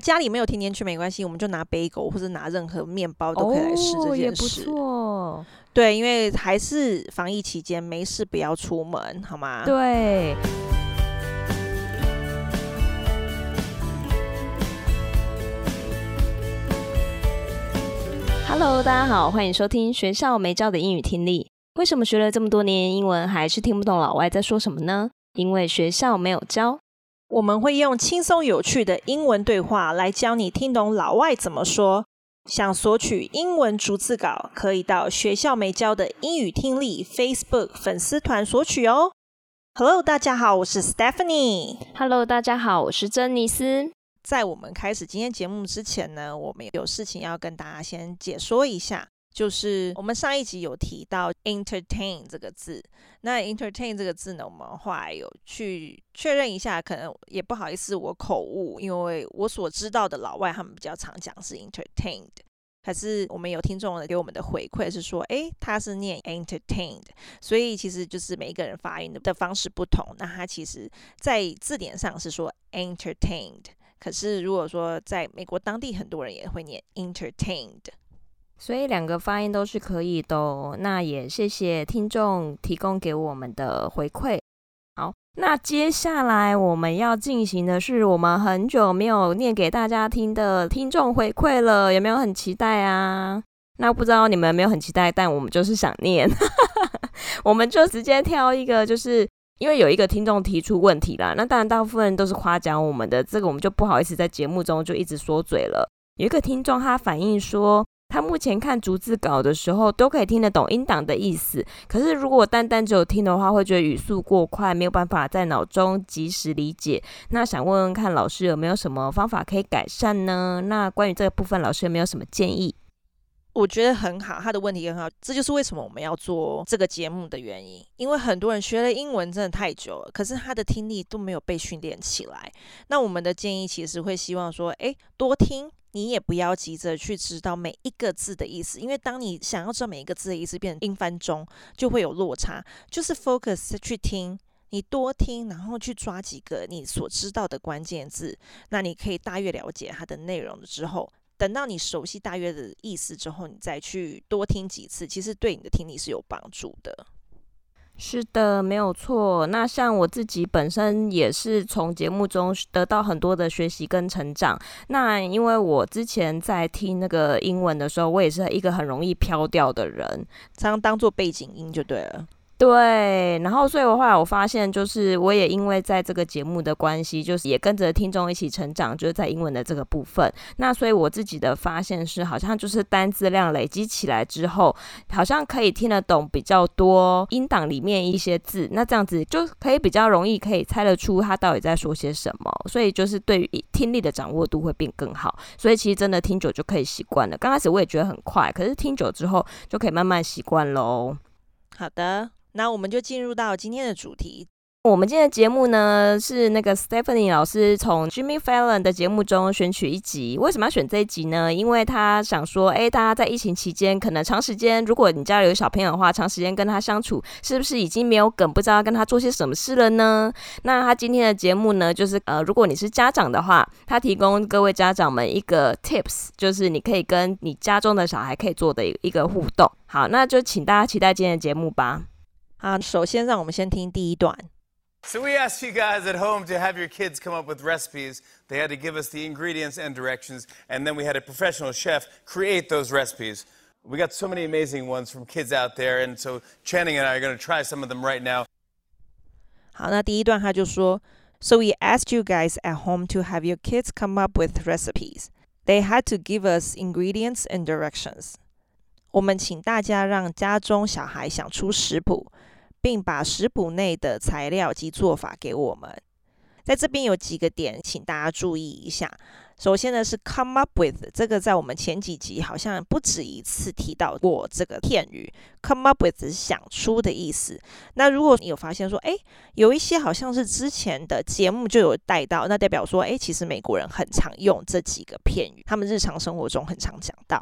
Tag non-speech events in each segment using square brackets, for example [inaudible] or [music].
啊，家里没有甜甜圈没关系，我们就拿贝果或者拿任何面包都可以来试这件事。哦，对，因为还是防疫期间，没事不要出门，好吗？对。Hello，大家好，欢迎收听学校没教的英语听力。为什么学了这么多年英文，还是听不懂老外在说什么呢？因为学校没有教。我们会用轻松有趣的英文对话来教你听懂老外怎么说。想索取英文逐字稿，可以到学校没教的英语听力 Facebook 粉丝团索取哦。Hello，大家好，我是 Stephanie。Hello，大家好，我是珍妮斯。在我们开始今天节目之前呢，我们有事情要跟大家先解说一下，就是我们上一集有提到 entertain 这个字，那 entertain 这个字呢，我们后来有去确认一下，可能也不好意思我口误，因为我所知道的老外他们比较常讲是 entertained，可是我们有听众给我们的回馈是说，诶，他是念 entertained，所以其实就是每一个人发音的的方式不同，那他其实在字典上是说 entertained。可是，如果说在美国当地，很多人也会念 entertained，所以两个发音都是可以的哦。那也谢谢听众提供给我们的回馈。好，那接下来我们要进行的是我们很久没有念给大家听的听众回馈了，有没有很期待啊？那不知道你们有没有很期待，但我们就是想念，[laughs] 我们就直接挑一个，就是。因为有一个听众提出问题啦，那当然大部分人都是夸奖我们的，这个我们就不好意思在节目中就一直说嘴了。有一个听众他反映说，他目前看逐字稿的时候都可以听得懂音档的意思，可是如果单单只有听的话，会觉得语速过快，没有办法在脑中及时理解。那想问问看老师有没有什么方法可以改善呢？那关于这个部分，老师有没有什么建议？我觉得很好，他的问题很好，这就是为什么我们要做这个节目的原因。因为很多人学了英文真的太久了，可是他的听力都没有被训练起来。那我们的建议其实会希望说，诶，多听，你也不要急着去知道每一个字的意思，因为当你想要知道每一个字的意思，变成英翻中，就会有落差。就是 focus 去听，你多听，然后去抓几个你所知道的关键字，那你可以大约了解它的内容之后。等到你熟悉大约的意思之后，你再去多听几次，其实对你的听力是有帮助的。是的，没有错。那像我自己本身也是从节目中得到很多的学习跟成长。那因为我之前在听那个英文的时候，我也是一个很容易飘掉的人，常常当做背景音就对了。对，然后所以的话，我发现就是我也因为在这个节目的关系，就是也跟着听众一起成长，就是在英文的这个部分。那所以我自己的发现是，好像就是单字量累积起来之后，好像可以听得懂比较多音档里面一些字，那这样子就可以比较容易可以猜得出他到底在说些什么。所以就是对于听力的掌握度会变更好。所以其实真的听久就可以习惯了。刚开始我也觉得很快，可是听久之后就可以慢慢习惯喽。好的。那我们就进入到今天的主题。我们今天的节目呢，是那个 Stephanie 老师从 Jimmy Fallon 的节目中选取一集。为什么要选这一集呢？因为他想说，哎，大家在疫情期间，可能长时间，如果你家里有小朋友的话，长时间跟他相处，是不是已经没有梗，不知道跟他做些什么事了呢？那他今天的节目呢，就是呃，如果你是家长的话，他提供各位家长们一个 tips，就是你可以跟你家中的小孩可以做的一个互动。好，那就请大家期待今天的节目吧。啊，首先让我们先听第一段。So we asked you guys at home to have your kids come up with recipes. They had to give us the ingredients and directions, and then we had a professional chef create those recipes. We got so many amazing ones from kids out there, and so Channing and I are going to try some of them right now. 好，那第一段他就说，So we asked you guys at home to have your kids come up with recipes. They had to give us ingredients and directions. 我们请大家让家中小孩想出食谱。 并把食谱内的材料及做法给我们。在这边有几个点，请大家注意一下。首先呢，是 come up with 这个，在我们前几集好像不止一次提到过这个片语。come up with 是想出的意思。那如果你有发现说，诶，有一些好像是之前的节目就有带到，那代表说，诶，其实美国人很常用这几个片语，他们日常生活中很常讲到。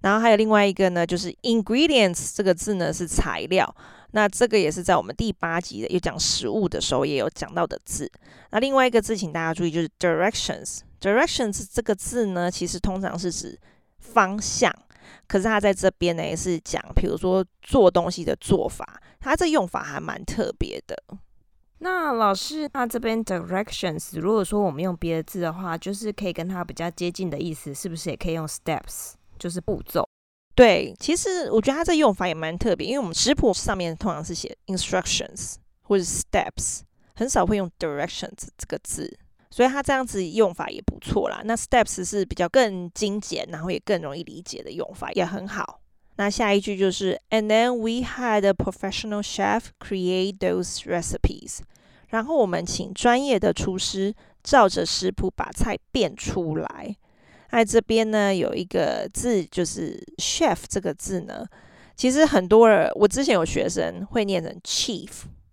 然后还有另外一个呢，就是 ingredients 这个字呢是材料，那这个也是在我们第八集的有讲食物的时候也有讲到的字。那另外一个字，请大家注意，就是 directions。directions 这个字呢，其实通常是指方向，可是它在这边呢，也是讲，比如说做东西的做法，它这用法还蛮特别的。那老师，那这边 directions，如果说我们用别的字的话，就是可以跟它比较接近的意思，是不是也可以用 steps，就是步骤？对，其实我觉得它这用法也蛮特别，因为我们食谱上面通常是写 instructions 或者 steps，很少会用 directions 这个字，所以它这样子用法也不错啦。那 steps 是比较更精简，然后也更容易理解的用法，也很好。那下一句就是，And then we had a professional chef create those recipes。然后我们请专业的厨师照着食谱把菜变出来。在这边呢，有一个字就是 chef 这个字呢，其实很多人我之前有学生会念成 chief。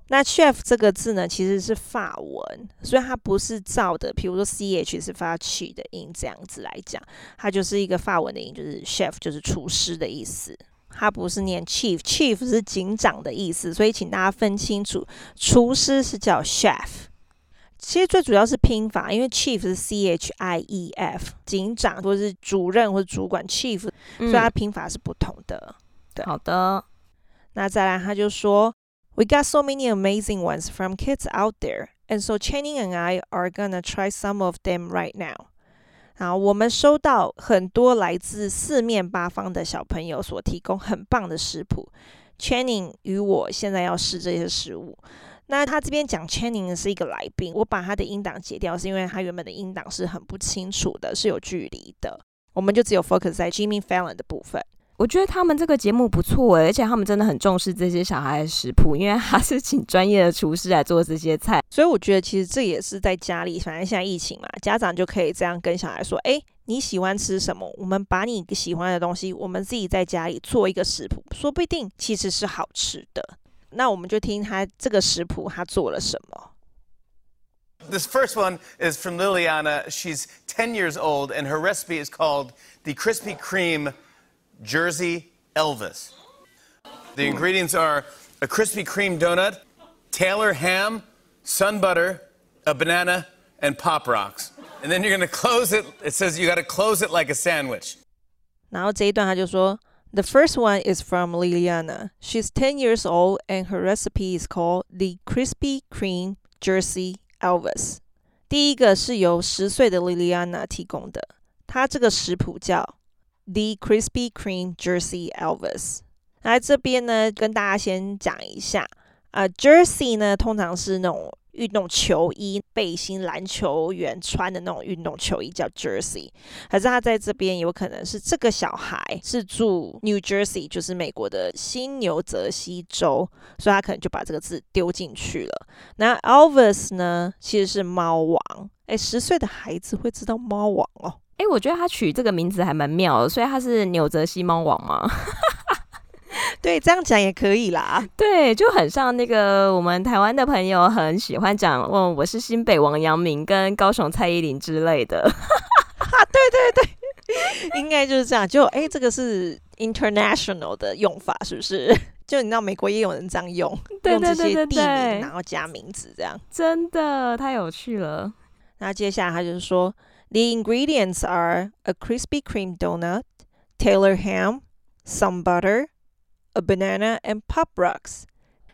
那 chef 这个字呢，其实是法文，所以它不是照的，比如说 ch 是发 ch 的音这样子来讲，它就是一个法文的音，就是 chef 就是厨师的意思，它不是念 chief，chief 是警长的意思，所以请大家分清楚，厨师是叫 chef，其实最主要是拼法，因为 chief 是 chief，警长或者是主任或者主管 chief，所以它拼法是不同的。好的，那再来他就说。We got so many amazing ones from kids out there, and so Channing and I are gonna try some of them right now. 好，我们收到很多来自四面八方的小朋友所提供很棒的食谱。Channing 与我现在要试这些食物。那他这边讲 Channing 是一个来宾，我把他的音档截掉，是因为他原本的音档是很不清楚的，是有距离的。我们就只有 focus 在 Jimmy Fallon 的部分。我觉得他们这个节目不错哎，而且他们真的很重视这些小孩的食谱，因为他是请专业的厨师来做这些菜，所以我觉得其实这也是在家里，反正现在疫情嘛，家长就可以这样跟小孩说：哎，你喜欢吃什么？我们把你喜欢的东西，我们自己在家里做一个食谱，说不定其实是好吃的。那我们就听他这个食谱他做了什么。This first one is from Liliana. She's 10 years old, and her recipe is called the Krispy Kreme. Jersey Elvis. The ingredients are a Krispy Kreme donut, Taylor ham, sun butter, a banana, and Pop Rocks. And then you're going to close it. It says you got to close it like a sandwich. 然后这一段他就说 ，The first one is from Liliana. She's 10 years old and her recipe is called the Krispy Kreme Jersey Elvis. 第一个是由十岁的 Liliana 提供的，她这个食谱叫。The Krispy Kreme Jersey Elvis，来这边呢，跟大家先讲一下啊，呃，Jersey 呢通常是那种 运动球衣、背心，篮球员穿的那种运动球衣叫 Jersey，可是他在这边有可能是这个小孩是住 New Jersey，就是美国的新牛泽西州，所以他可能就把这个字丢进去了。那 Elvis 呢，其实是猫王，诶，十岁的孩子会知道猫王哦。哎，我觉得他取这个名字还蛮妙的，所以他是纽泽西猫王吗？[laughs] 对，这样讲也可以啦。[laughs] 对，就很像那个我们台湾的朋友很喜欢讲，哦，我是新北王阳明跟高雄蔡依林之类的。[laughs] 啊，对对对，[laughs] 应该就是这样。就哎，这个是 international 的用法，是不是？就你知道美国也有人这样用，对对对对对，用这些地名然后加名字，这样真的太有趣了。那接下来他就是说。The ingredients are a Krispy Kreme donut, Taylor ham, some butter, a banana, and Pop Rocks.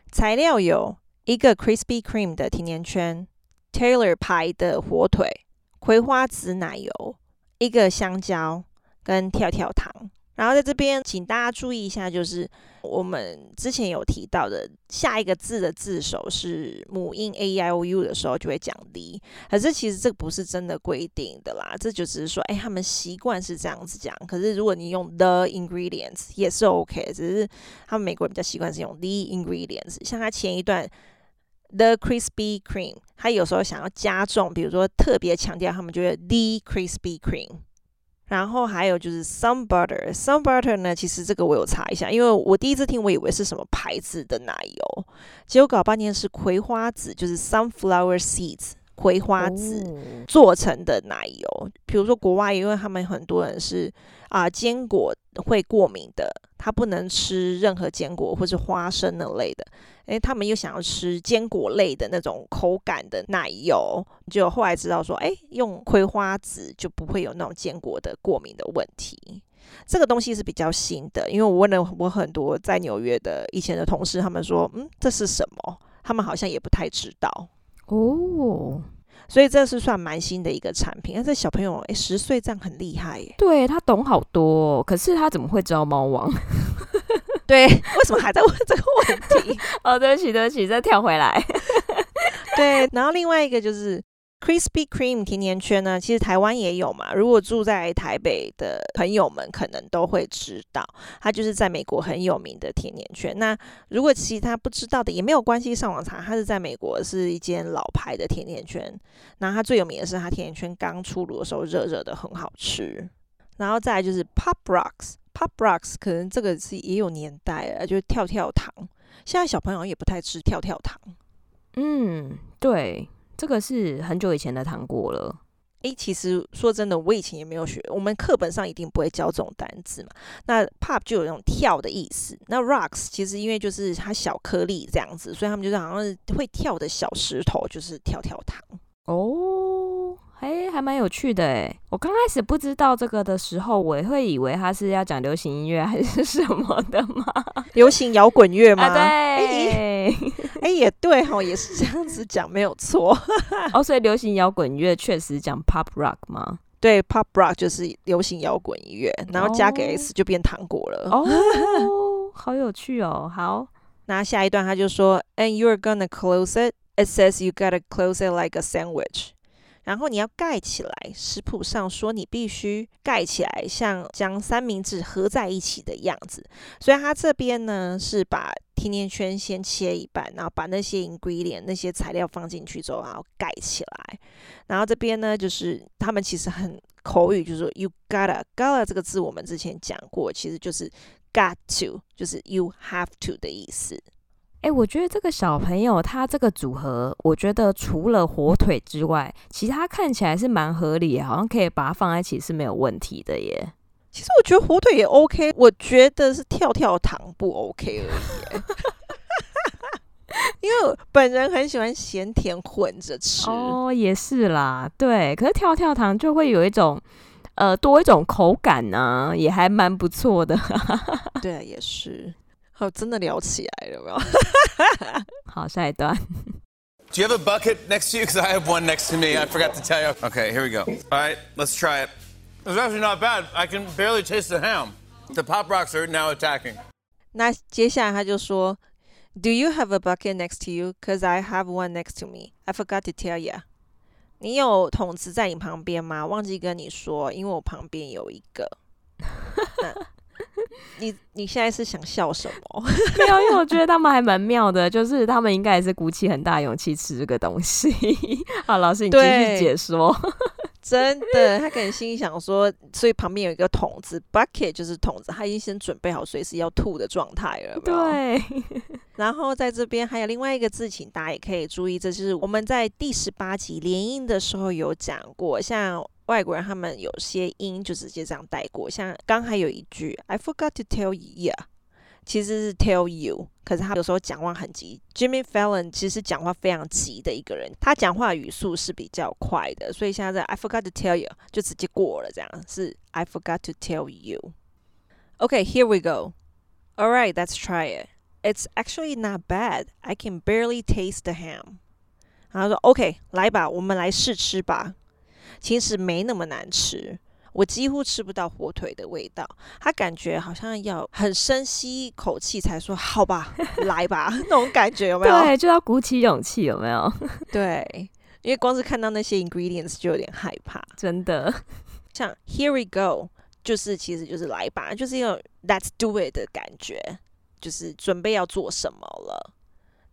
材料有一个 Krispy Kreme 的甜甜圈，Taylor 牌的火腿，葵花籽奶油，一个香蕉跟跳跳糖。然后在这边，请大家注意一下，就是我们之前有提到的，下一个字的字首是母音 a i o u 的时候，就会讲 the。可是其实这不是真的规定的啦，这就只是说，哎，他们习惯是这样子讲。可是如果你用 the ingredients 也是 OK，只是他们美国人比较习惯是用 the ingredients。像他前一段 the crispy cream，他有时候想要加重，比如说特别强调，他们就会 the crispy cream。然后还有就是 some butter，some butter 呢，其实这个我有查一下，因为我第一次听，我以为是什么牌子的奶油，结果搞半天是葵花籽，就是 sunflower seeds，葵花籽做成的奶油。比如说国外，因为他们很多人是啊、呃、坚果会过敏的。他不能吃任何坚果或是花生那类的。诶，他们又想要吃坚果类的那种口感的奶油，就后来知道说，诶，用葵花籽就不会有那种坚果的过敏的问题。这个东西是比较新的，因为我问了我很多在纽约的以前的同事，他们说，嗯，这是什么？他们好像也不太知道哦。所以这是算蛮新的一个产品。那这小朋友诶，十岁这样很厉害耶。对，他懂好多哦，可是他怎么会知道猫王？[laughs] [laughs] 对，为什么还在问这个问题？[laughs] 哦，对不起，对不起，再跳回来。对，然后另外一个就是 Krispy Kreme 甜甜圈呢，其实台湾也有嘛。如果住在台北的朋友们可能都会知道，它就是在美国很有名的甜甜圈。那如果其他不知道的也没有关系，上网查，它是在美国是一间老牌的甜甜圈。那它最有名的是它甜甜圈刚出炉的时候热热的很好吃。然后再来就是 Pop Rocks。Pop Rocks 可能这个是也有年代了，就是跳跳糖。现在小朋友也不太吃跳跳糖。嗯，对，这个是很久以前的糖果了。诶，其实说真的，我以前也没有学，我们课本上一定不会教这种单字嘛。那 Pop 就有那种跳的意思，那 Rocks 其实因为就是它小颗粒这样子，所以他们就是好像是会跳的小石头，就是跳跳糖。哦。哎，还蛮有趣的哎！我刚开始不知道这个的时候，我也会以为他是要讲流行音乐还是什么的吗？[laughs] 流行摇滚乐吗？啊、对，哎也对哈，也是这样子讲没有错。哦，所以流行摇滚乐确实讲 pop rock 吗？对，pop rock 就是流行摇滚音乐，然后加个 s 就变糖果了。哦，[laughs] 好有趣哦！好，那下一段他就说，And you're gonna close it. It says you gotta close it like a sandwich. 然后你要盖起来，食谱上说你必须盖起来，像将三明治合在一起的样子。所以它这边呢是把甜甜圈先切一半，然后把那些 ingredient 那些材料放进去之后，然后盖起来。然后这边呢就是他们其实很口语，就是说 you gotta gotta 这个字我们之前讲过，其实就是 got to，就是 you have to 的意思。哎，我觉得这个小朋友他这个组合，我觉得除了火腿之外，其他看起来是蛮合理，好像可以把它放在一起是没有问题的耶。其实我觉得火腿也 OK，我觉得是跳跳糖不 OK 而已。[laughs] 因为我本人很喜欢咸甜混着吃。哦，也是啦，对。可是跳跳糖就会有一种呃多一种口感呢、啊，也还蛮不错的。[laughs] 对啊，也是。好，[laughs] 真的聊起来了，有没有？好，下一段。Do you have a bucket next to you? Because I have one next to me. I forgot to tell you. Okay, here we go. All right, let's try it. It's actually not bad. I can barely taste the ham. The Pop Rocks are now attacking. 那接下来他就说，Do you have a bucket next to you? Because I have one next to me. I forgot to tell you. 你有桶子在你旁边吗？忘记跟你说，因为我旁边有一个。 你你现在是想笑什么？[laughs] 没有，因为我觉得他们还蛮妙的，就是他们应该也是鼓起很大勇气吃这个东西。[laughs] 好，老师你继续解说。[laughs] 真的，他可能心里想说，所以旁边有一个桶子，bucket 就是桶子，他已经先准备好随时要吐的状态了。对。然后在这边还有另外一个字，请大家也可以注意，这就是我们在第十八集联姻的时候有讲过，像。外国人他们有些音就直接这样带过，像刚还有一句 I forgot to tell you，其实是 tell you，可是他有时候讲话很急。Jimmy Fallon 其实讲话非常急的一个人，他讲话语速是比较快的，所以现在在 I forgot to tell you 就直接过了，这样是 I forgot to tell you。OK，here we go. All right, let's try it. It's actually not bad. I can barely taste the ham. 然后说 OK，来吧，我们来试吃吧。其实没那么难吃，我几乎吃不到火腿的味道。他感觉好像要很深吸一口气才说好吧，来吧，[laughs] 那种感觉有没有？对，就要鼓起勇气，有没有？[laughs] 对，因为光是看到那些 ingredients 就有点害怕，真的。[laughs] 像 Here we go，就是其实就是来吧，就是有 Let's do it 的感觉，就是准备要做什么了。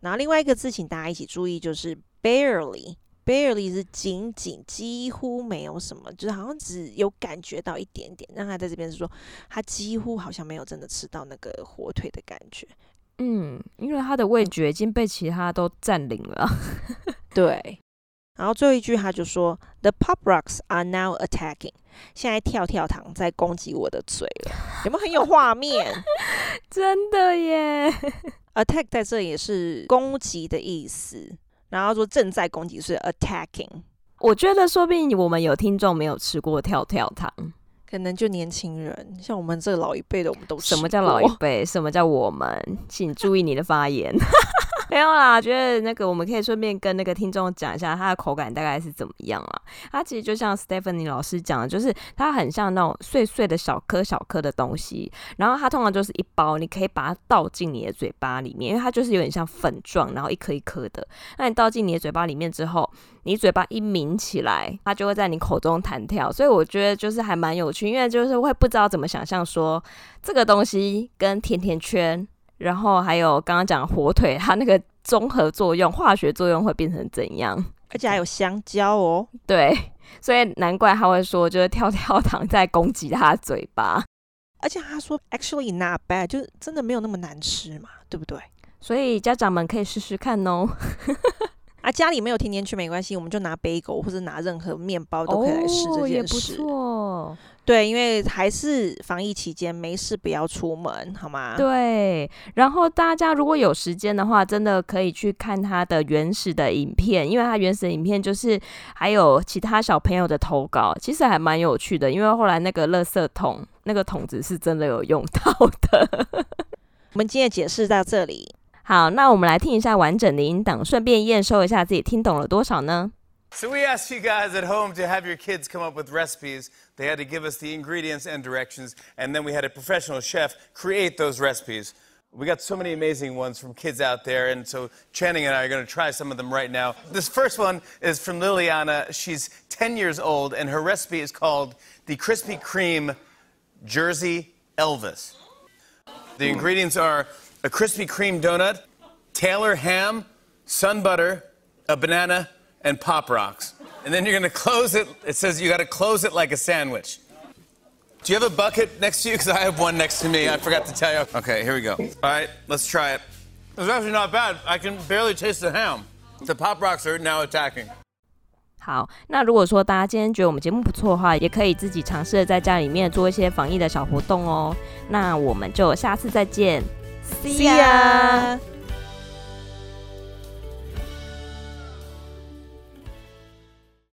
然后另外一个字，请大家一起注意，就是 barely。Barely 是仅仅几乎没有什么，就是好像只有感觉到一点点。让他在这边是说，他几乎好像没有真的吃到那个火腿的感觉。嗯，因为他的味觉已经被其他都占领了。[laughs] 对。然后最后一句他就说：“The pop rocks are now attacking。”现在跳跳糖在攻击我的嘴了，有没有很有画面？[laughs] 真的耶！[laughs] Attack 在这里也是攻击的意思，然后说正在攻击是 attacking。我觉得说不定我们有听众没有吃过跳跳糖，可能就年轻人，像我们这老一辈的，我们都吃。什么叫老一辈？什么叫我们？请注意你的发言。没有啦，觉得那个我们可以顺便跟那个听众讲一下它的口感大概是怎么样啊。它其实就像 Stephanie 老师讲的，就是它很像那种碎碎的小颗小颗的东西，然后它通常就是一包，你可以把它倒进你的嘴巴里面，因为它就是有点像粉状，然后一颗一颗的。那你倒进你的嘴巴里面之后，你嘴巴一抿起来，它就会在你口中弹跳。所以我觉得就是还蛮有趣，因为就是会不知道怎么想象说这个东西跟甜甜圈。然后还有刚刚讲火腿，它那个综合作用、化学作用会变成怎样？而且还有香蕉哦，对，所以难怪他会说，就是跳跳糖在攻击他的嘴巴。而且他说，actually not bad，就是真的没有那么难吃嘛，对不对？所以家长们可以试试看哦。[laughs] 啊，家里没有甜甜圈没关系，我们就拿杯狗或者拿任何面包都可以来试这件事。哦，也不错。对，因为还是防疫期间，没事不要出门，好吗？对。然后大家如果有时间的话，真的可以去看他的原始的影片，因为他原始的影片就是还有其他小朋友的投稿，其实还蛮有趣的。因为后来那个垃圾桶那个桶子是真的有用到的。[laughs] 我们今天的解释到这里。好，那我们来听一下完整的音档，顺便验收一下自己听懂了多少呢？So we asked you guys at home to have your kids come up with recipes. They had to give us the ingredients and directions, and then we had a professional chef create those recipes. We got so many amazing ones from kids out there, and so Channing and I are going to try some of them right now. This first one is from Liliana. She's 10 years old, and her recipe is called the Krispy Kreme Jersey Elvis. The ingredients are a Krispy Kreme donut, Taylor ham, sun butter, a banana, and Pop Rocks. And then you're gonna close it. It says you gotta close it like a sandwich. Do you have a bucket next to you? Because I have one next to me. I forgot to tell you. Okay, here we go. All right, let's try it. It's actually not bad. I can barely taste the ham. The Pop Rocks are now attacking. 好，那如果说大家今天觉得我们节目不错的话，也可以自己尝试着在家里面做一些防疫的小活动哦。那我们就下次再见。See ya!